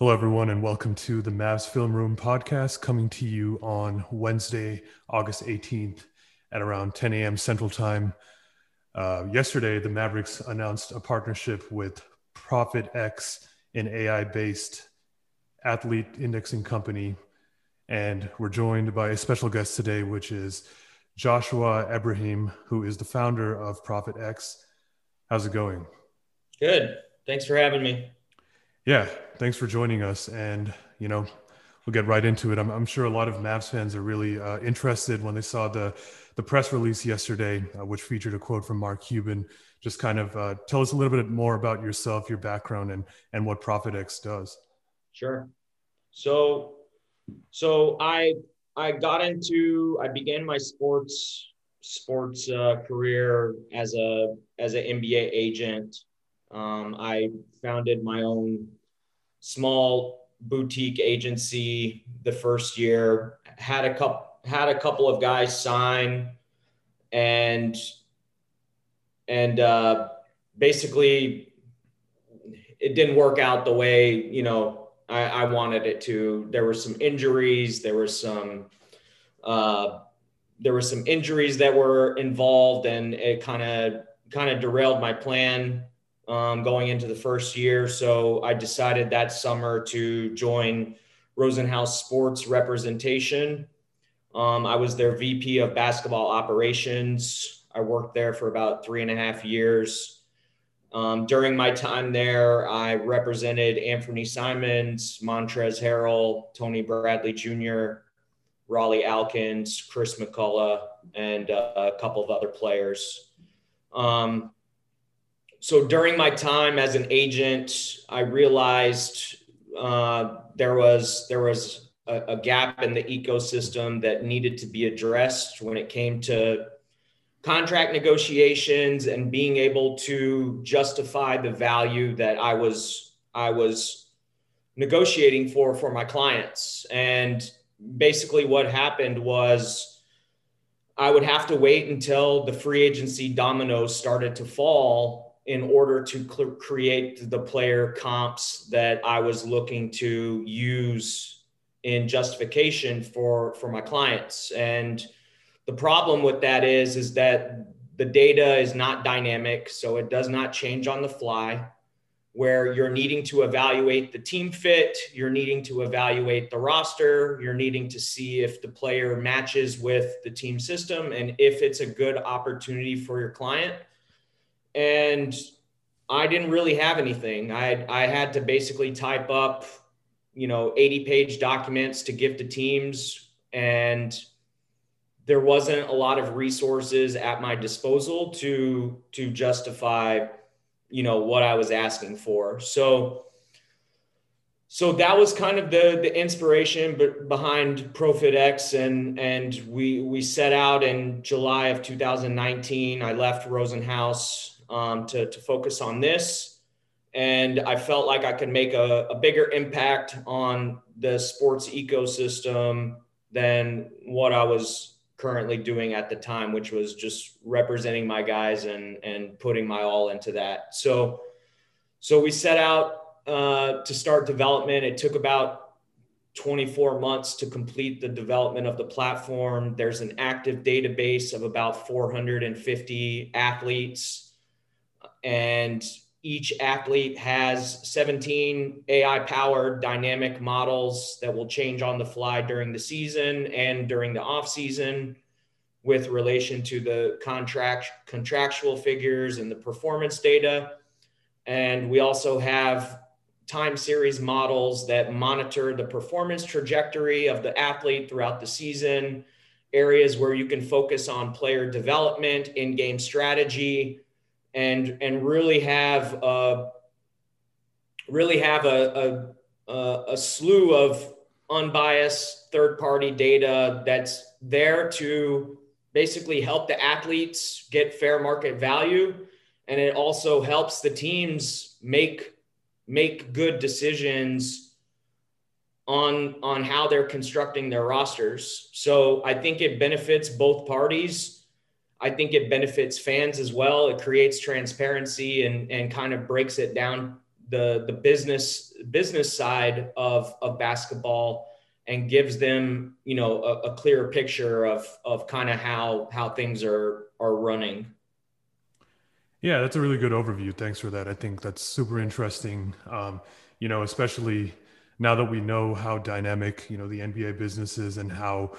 Hello, everyone, and welcome to the Mavs Film Room podcast coming to you on Wednesday, August 18th at around 10 a.m. Central Time. Uh, yesterday, the Mavericks announced a partnership with ProFitX, an AI based athlete indexing company. And we're joined by a special guest today, which is Joshua Ebrahim, who is the founder of ProFitX. How's it going? Good. Thanks for having me. Yeah, thanks for joining us. And, you know, we'll get right into it. I'm, I'm sure a lot of Mavs fans are really uh, interested when they saw the, the press release yesterday, uh, which featured a quote from Mark Cuban. Just kind of uh, tell us a little bit more about yourself, your background, and, and what ProFitX does. Sure. So, so I I got into I began my sports sports uh, career as a as an NBA agent um, I founded my own small boutique agency the first year. Had a couple had a couple of guys sign, and and uh, basically it didn't work out the way you know I, I wanted it to. There were some injuries. There were some. Uh, there were some injuries that were involved and it kind of kind of derailed my plan um, going into the first year. So I decided that summer to join Rosenhaus Sports Representation. Um, I was their VP of basketball operations. I worked there for about three and a half years. Um, during my time there, I represented Anfernee Simons, Montrezl Harrell, Tony Bradley Jr., Rawle Alkins, Chris McCullough, and uh, a couple of other players. Um, so during my time as an agent, I realized uh, there was there was a, a, gap in the ecosystem that needed to be addressed when it came to contract negotiations and being able to justify the value that I was I was negotiating for for my clients. And basically, what happened was I would have to wait until the free agency dominoes started to fall in order to cl- create the player comps that I was looking to use in justification for for my clients. And the problem with that is is that the data is not dynamic, so it does not change on the fly. Where you're needing to evaluate the team fit, you're needing to evaluate the roster, you're needing to see if the player matches with the team system and if it's a good opportunity for your client and I didn't really have anything. I I had to basically type up, you know, 80 page documents to give to teams and there wasn't a lot of resources at my disposal to to justify, you know, what I was asking for. So so that was kind of the the inspiration behind ProFitX, and and we we set out in July of 2019. I left Rosenhaus um, to, to focus on this. And I felt like I could make a, a bigger impact on the sports ecosystem than what I was currently doing at the time, which was just representing my guys and, and putting my all into that. So, so we set out uh, to start development. It took about 24 months to complete the development of the platform. There's an active database of about 450 athletes and each athlete has 17 AI powered dynamic models that will change on the fly during the season and during the off season with relation to the contract contractual figures and the performance data. And we also have time series models that monitor the performance trajectory of the athlete throughout the season, areas where you can focus on player development, in game strategy, and and really have a really have a, a, a slew of unbiased third party data that's there to basically help the athletes get fair market value. And it also helps the teams make make good decisions on on how they're constructing their rosters. So i think it benefits both parties I think it benefits fans as well. It creates transparency and, and kind of breaks it down the the business business side of of basketball and gives them you know a, a clearer picture of of kind of how how things are are running. Yeah that's a really good overview. Thanks for that. I think that's super interesting. Um, you know especially now that we know how dynamic you know the nba business is and how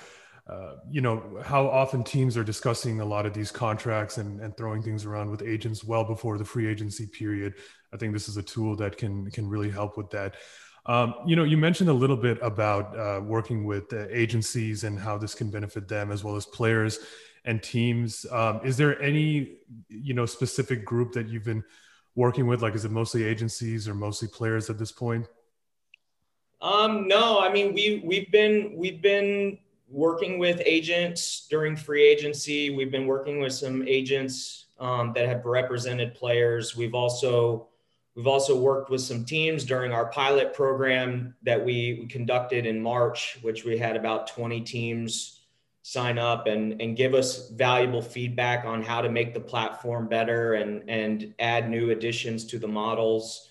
you know how often teams are discussing a lot of these contracts and, and throwing things around with agents well before the free agency period i think this is a tool that can can really help with that um, you know, you mentioned a little bit about uh, working with uh, agencies and how this can benefit them as well as players and teams. Um, is there any, you know, specific group that you've been working with? Like, is it mostly agencies or mostly players at this point? Um, no, I mean we we've been we've been working with agents during free agency. We've been working with some agents um, that have represented players. We've also We've also worked with some teams during our pilot program that we, conducted in March, which we had about 20 teams sign up and, and give us valuable feedback on how to make the platform better and, and add new additions to the models.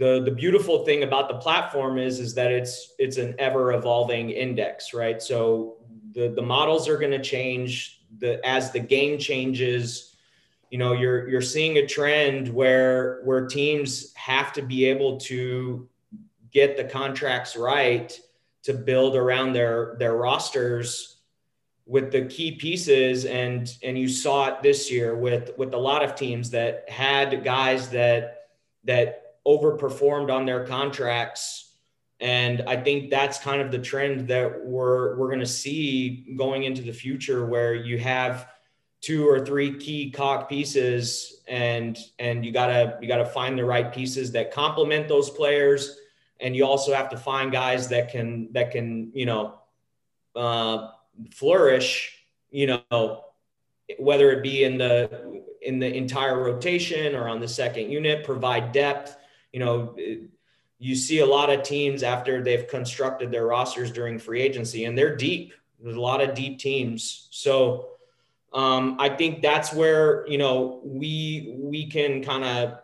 The, the beautiful thing about the platform is, is that it's, it's an ever evolving index, right? So the, the models are going to change the, as the game changes, you know you're you're seeing a trend where where teams have to be able to get the contracts right to build around their their rosters with the key pieces and and you saw it this year with with a lot of teams that had guys that that overperformed on their contracts. And i think that's kind of the trend that we're we're going to see going into the future where you have two or three key cock pieces and and you gotta you gotta find the right pieces that complement those players. And you also have to find guys that can that can you know uh, flourish you know whether it be in the in the entire rotation or on the second unit provide depth you know you see a lot of teams after they've constructed their rosters during free agency and they're deep there's a lot of deep teams so um, I think that's where you know we we can kind of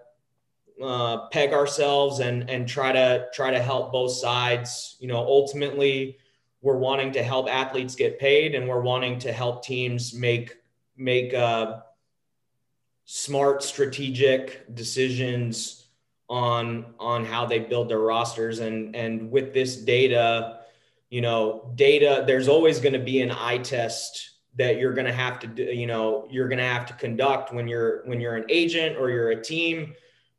uh, peg ourselves and and try to try to help both sides. You know, ultimately, we're wanting to help athletes get paid, and we're wanting to help teams make make uh, smart, strategic decisions on on how they build their rosters. And and with this data, you know, data. There's always going to be an eye test that you're going to have to do, you know, you're going to have to conduct when you're when you're an agent or you're a team.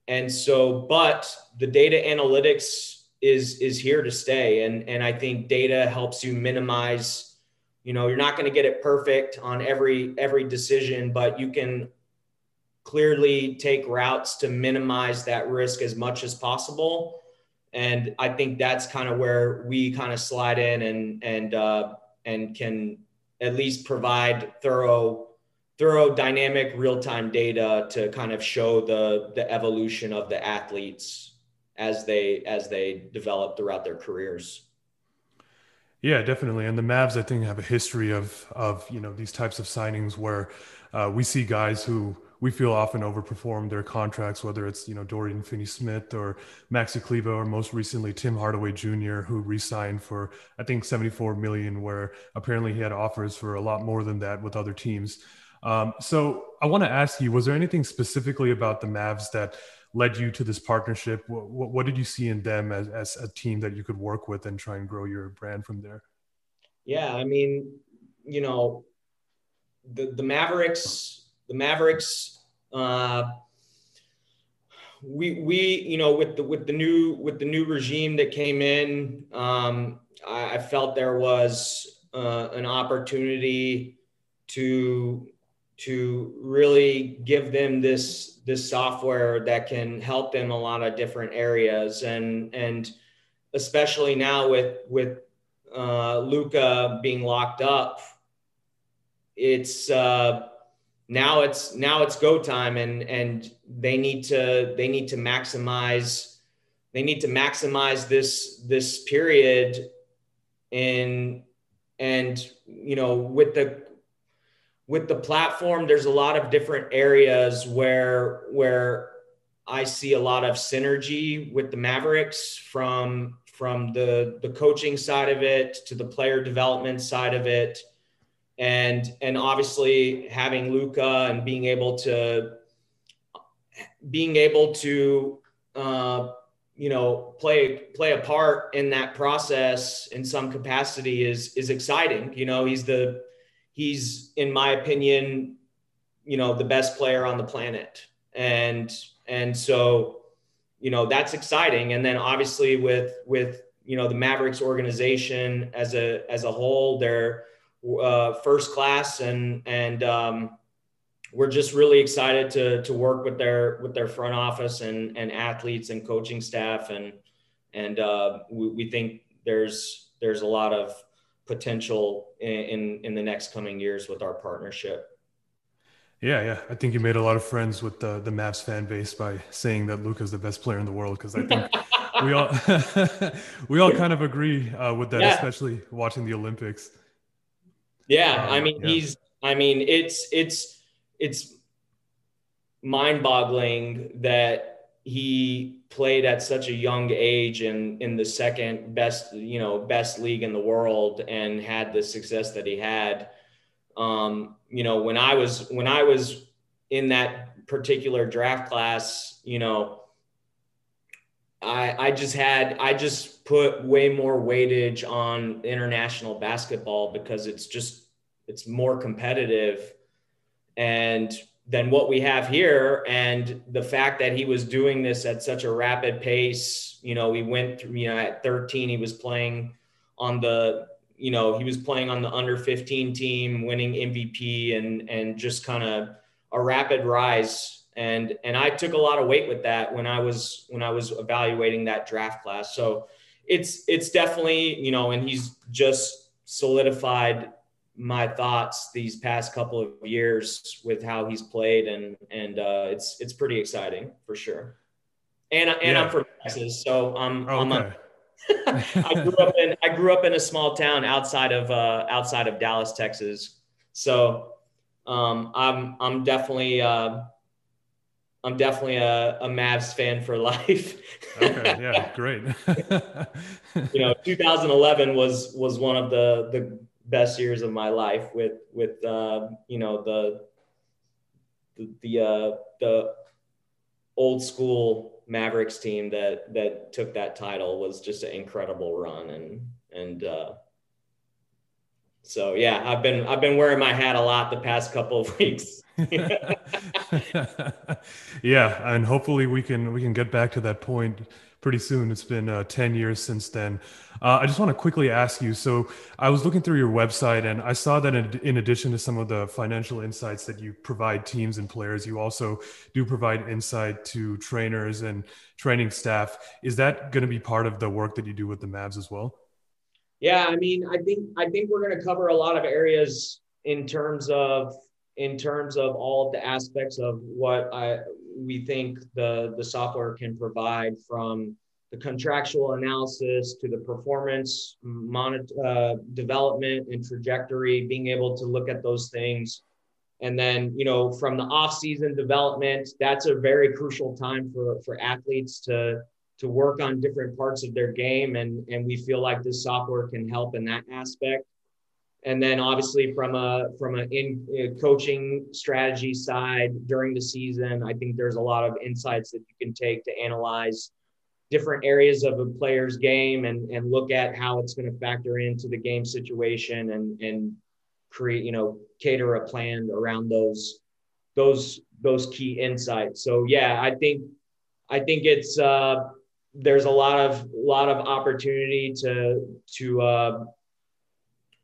And so, but the data analytics is is here to stay and and I think data helps you minimize you know, you're not going to get it perfect on every every decision, but you can clearly take routes to minimize that risk as much as possible. And I think that's kind of where we kind of slide in and and uh, and can at least provide thorough thorough dynamic real-time data to kind of show the the evolution of the athletes as they as they develop throughout their careers yeah definitely and the mavs i think have a history of of you know these types of signings where uh, we see guys who we feel often overperform their contracts, whether it's you know Dorian Finney-Smith or Maxi Kleber, or most recently Tim Hardaway Jr., who re-signed for I think 74 million, where apparently he had offers for a lot more than that with other teams. Um, so I want to ask you, was there anything specifically about the Mavs that led you to this partnership? What, what, what did you see in them as, as a team that you could work with and try and grow your brand from there? Yeah, I mean, you know, the the Mavericks the Mavericks, uh, we we you know with the with the new with the new regime that came in, um, I, I, felt there was uh, an opportunity to to really give them this this software that can help them a lot of different areas. And and especially now with with uh, Luka being locked up, it's uh, now it's now it's go time and and they need to they need to maximize they need to maximize this this period in and you know with the with the platform there's a lot of different areas where where I see a lot of synergy with the Mavericks from from the the coaching side of it to the player development side of it, and and obviously having Luka and being able to being able to uh, you know play play a part in that process in some capacity is is exciting. You know, he's the he's in my opinion, you know, the best player on the planet, and and so you know that's exciting. And then obviously with with you know the Mavericks organization as a as a whole, they're uh, first class and and um, we're just really excited to to work with their with their front office and and athletes and coaching staff and and uh, we, we think there's there's a lot of potential in, in, the next coming years with our partnership. Yeah, yeah. I think you made a lot of friends with the the Mavs fan base by saying that Luka's the best player in the world because I think we all we all kind of agree uh, with that, yeah. especially watching the Olympics. Yeah, um, I mean yeah. he's. I mean it's it's it's mind-boggling that he played at such a young age and in the second best you know best league in the world and had the success that he had um, you know when i was when i was in that particular draft class you know i i just had i just put way more weightage on international basketball because it's just it's more competitive and than what we have here. And the fact that he was doing this at such a rapid pace, you know, he went through, you know, at 13, he was playing on the, you know, he was playing on the under 15 team, winning MVP and, and just kind of a rapid rise. And, and I took a lot of weight with that when I was, when I was evaluating that draft class. So it's, it's definitely, you know, and he's just solidified my thoughts these past couple of years with how he's played and and uh, it's it's pretty exciting for sure. And and yeah. I'm from Texas, so I'm, oh, I'm a, I grew up in I grew up in a small town outside of uh, outside of Dallas, Texas. So um, I'm I'm definitely uh, I'm definitely a, a Mavs fan for life. okay, yeah, great. you know, 2011 was was one of the the best years of my life with with uh, you know the the the, uh, the old school Mavericks team that that took that title was just an incredible run and and uh, so yeah I've been I've been wearing my hat a lot the past couple of weeks. yeah, and hopefully we can we can get back to that point pretty soon. It's been uh, 10 years since then. Uh, I just want to quickly ask you. So, I was looking through your website and I saw that in, in, addition to some of the financial insights that you provide teams and players, you also do provide insight to trainers and training staff. Is that going to be part of the work that you do with the Mavs as well? Yeah, I mean, I think I think we're going to cover a lot of areas in terms of in terms of all of the aspects of what I we think the, the software can provide from the contractual analysis to the performance monitor, uh, development and trajectory, being able to look at those things. And then, you know, from the off-season development, that's a very crucial time for, for athletes to, to work on different parts of their game. And, and we feel like this software can help in that aspect and then obviously from a from a in uh, coaching strategy side during the season i think there's a lot of insights that you can take to analyze different areas of a player's game and and look at how it's going to factor into the game situation and and create you know cater a plan around those those those key insights. So yeah i think i think it's uh there's a lot of lot of opportunity to to uh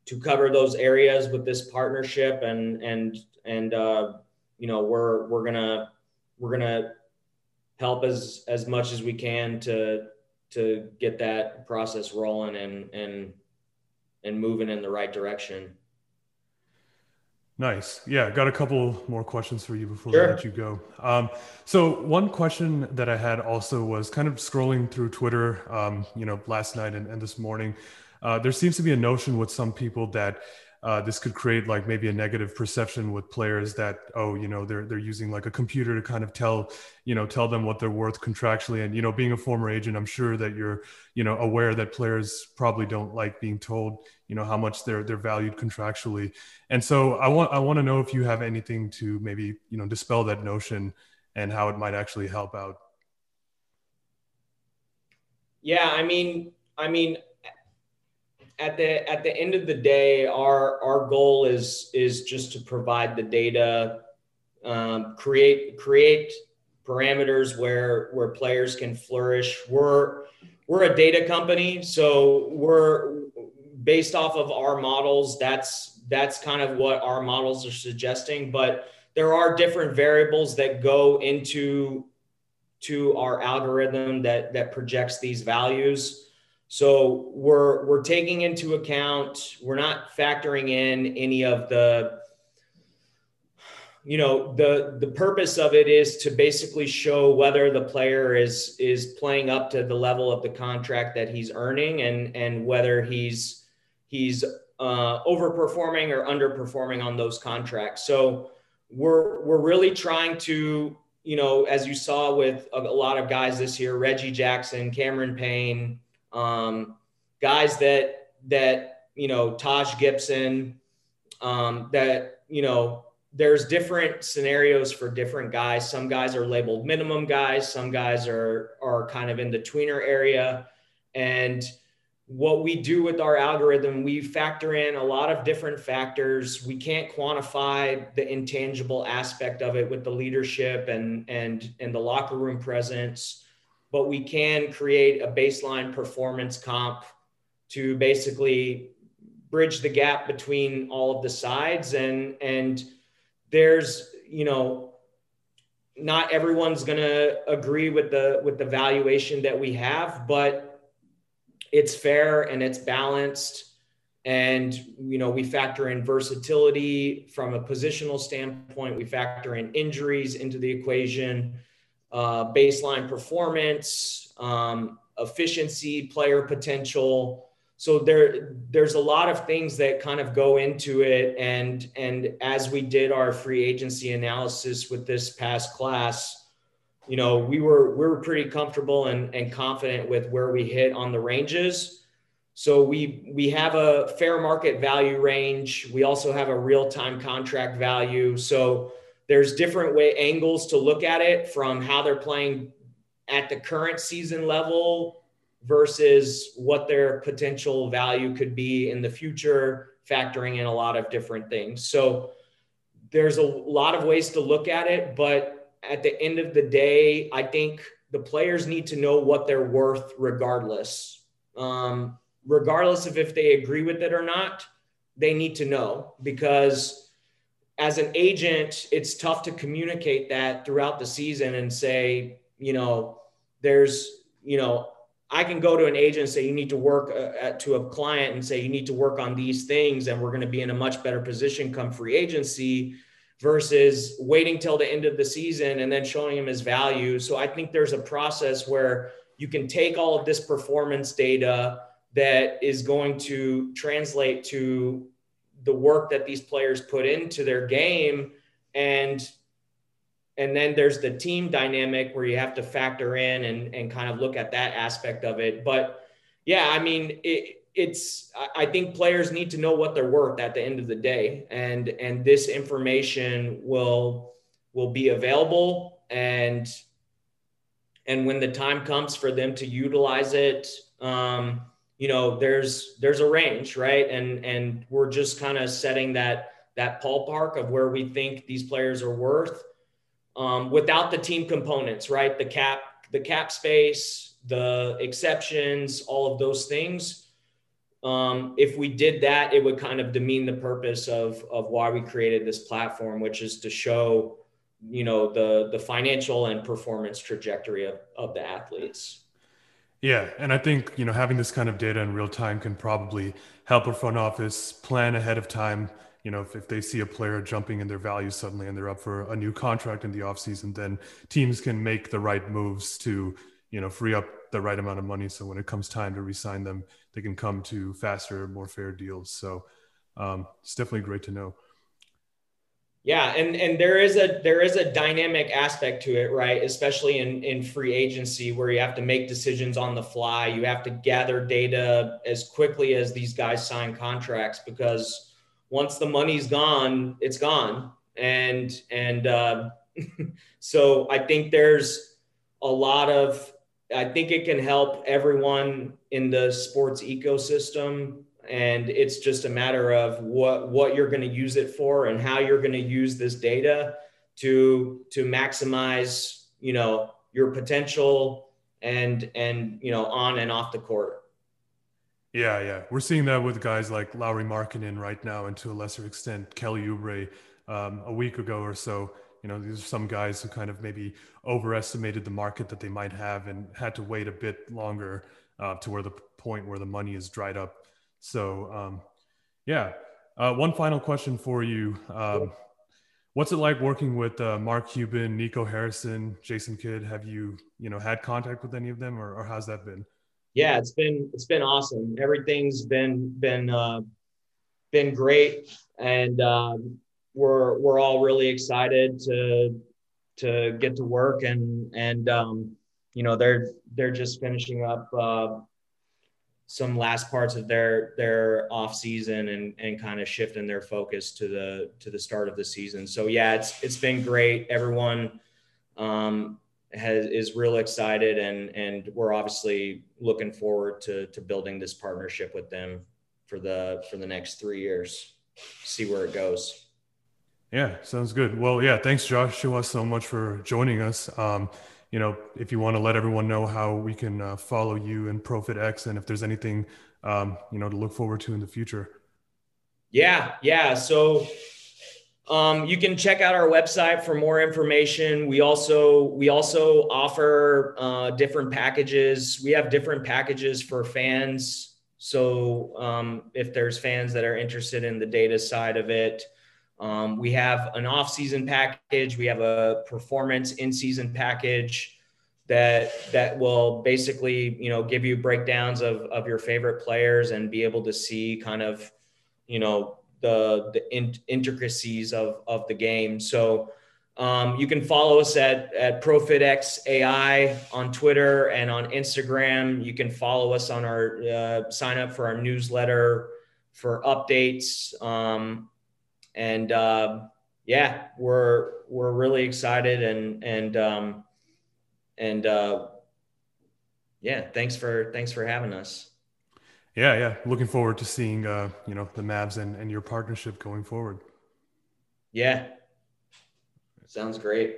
to cover those areas with this partnership and and and uh, you know we're we're gonna we're gonna help as as much as we can to to get that process rolling and and and moving in the right direction. Nice. Yeah, got a couple more questions for you before sure. we let you go. Um, so one question that I had also was kind of scrolling through Twitter, um, you know, last night and, and this morning. Uh, there seems to be a notion with some people that uh, this could create like maybe a negative perception with players that oh you know they're they're using like a computer to kind of tell you know tell them what they're worth contractually. And you know being a former agent i'm sure that you're you know aware that players probably don't like being told you know how much they're they're valued contractually. And so i want i want to know if you have anything to maybe you know dispel that notion and how it might actually help out. Yeah i mean i mean at the at the end of the day, our our goal is is just to provide the data, um, create create parameters where where players can flourish. We're we're a data company, so we're based off of our models. That's that's kind of what our models are suggesting, but there are different variables that go into to our algorithm that that projects these values. So we're we're taking into account, we're not factoring in any of the you know the the purpose of it is to basically show whether the player is is playing up to the level of the contract that he's earning and and whether he's he's uh, overperforming or underperforming on those contracts. So we're we're really trying to you know as you saw with a, a lot of guys this year reggie jackson cameron payne um, guys that that you know Taj Gibson, um, that you know there's different scenarios for different guys. Some guys are labeled minimum guys. Some guys are are kind of in the tweener area, and what we do with our algorithm, we factor in a lot of different factors. We can't quantify the intangible aspect of it with the leadership and and and the locker room presence but we can create a baseline performance comp to basically bridge the gap between all of the sides. And and there's you know not everyone's going to agree with the with the valuation that we have but it's fair and it's balanced. And you know we factor in versatility from a positional standpoint. We factor in injuries into the equation uh, baseline performance, um, efficiency, player potential. So there, there's a lot of things that kind of go into it. And and as we did our free agency analysis with this past class, you know, we were we were pretty comfortable and, and confident with where we hit on the ranges. So we we have a fair market value range. We also have a real time contract value. So there's different way angles to look at it from how they're playing at the current season level versus what their potential value could be in the future factoring in a lot of different things. So there's a lot of ways to look at it but at the end of the day i think the players need to know what they're worth regardless. Um, regardless of if they agree with it or not they need to know because as an agent, it's tough to communicate that throughout the season and say, you know, there's, you know, I can go to an agent and say, you need to work uh, at, to a client and say, you need to work on these things, and we're going to be in a much better position come free agency versus waiting till the end of the season and then showing him his value. So I think there's a process where you can take all of this performance data that is going to translate to the work that these players put into their game. And and then there's the team dynamic where you have to factor in and, and kind of look at that aspect of it. But yeah i mean it, it's i think players need to know what they're worth at the end of the day. And and this information will will be available. And and when the time comes for them to utilize it um, you know there's there's a range right? And and we're just kind of setting that that ballpark of where we think these players are worth um, without the team components right? The cap the cap space the exceptions all of those things. Um, if we did that it would kind of demean the purpose of of why we created this platform which is to show you know the the financial and performance trajectory of, of the athletes yeah, and I think you know having this kind of data in real time can probably help a front office plan ahead of time. You know, if, if they see a player jumping in their value suddenly and they're up for a new contract in the offseason, then teams can make the right moves to, you know, free up the right amount of money. So when it comes time to resign them, they can come to faster, more fair deals. So um, it's definitely great to know. Yeah, and and there is a there is a dynamic aspect to it, right? Especially in in free agency where you have to make decisions on the fly. You have to gather data as quickly as these guys sign contracts because once the money's gone, it's gone. And and uh, so I think there's a lot of I think it can help everyone in the sports ecosystem and it's just a matter of what what you're going to use it for and how you're going to use this data to to maximize you know your potential and and you know on and off the court. Yeah yeah. We're seeing that with guys like Lauri Markkanen right now and to a lesser extent Kelly Oubre um, a week ago or so. You know these are some guys who kind of maybe overestimated the market that they might have and had to wait a bit longer uh, to where the point where the money is dried up so, um, yeah. Uh, one final question for you. Um, what's it like working with uh, Mark Cuban, Nico Harrison, Jason Kidd? Have you, you know, had contact with any of them, or, or how's that been? Yeah, it's been it's been awesome. Everything's been been uh, been great, and um, we're we're all really excited to to get to work and and um, you know they're they're just finishing up uh, some last parts of their their off season and and kind of shifting their focus to the to the start of the season. So yeah, it's it's been great. Everyone um, has is real excited and and we're obviously looking forward to to building this partnership with them for the for the next three years. See where it goes. Yeah, sounds good. Well, yeah, thanks, Joshua, so much for joining us. Um, you know, if you want to let everyone know how we can uh, follow you and ProFitX, and if there's anything, um, you know, to look forward to in the future. Yeah, yeah. So um, you can check out our website for more information. We also we also offer uh, different packages. We have different packages for fans. So um, if there's fans that are interested in the data side of it, um, we have an off-season package. We have a performance in-season package that that will basically you know give you breakdowns of of your favorite players and be able to see kind of you know the the in, intricacies of of the game. So um, you can follow us at at ProfitX AI on Twitter and on Instagram. You can follow us on our uh, sign up for our newsletter for updates. Um, and uh, yeah, we're we're really excited and and um, and uh, yeah, thanks for thanks for having us. Yeah, yeah, looking forward to seeing uh, you know the Mavs and, and your partnership going forward. Yeah, sounds great.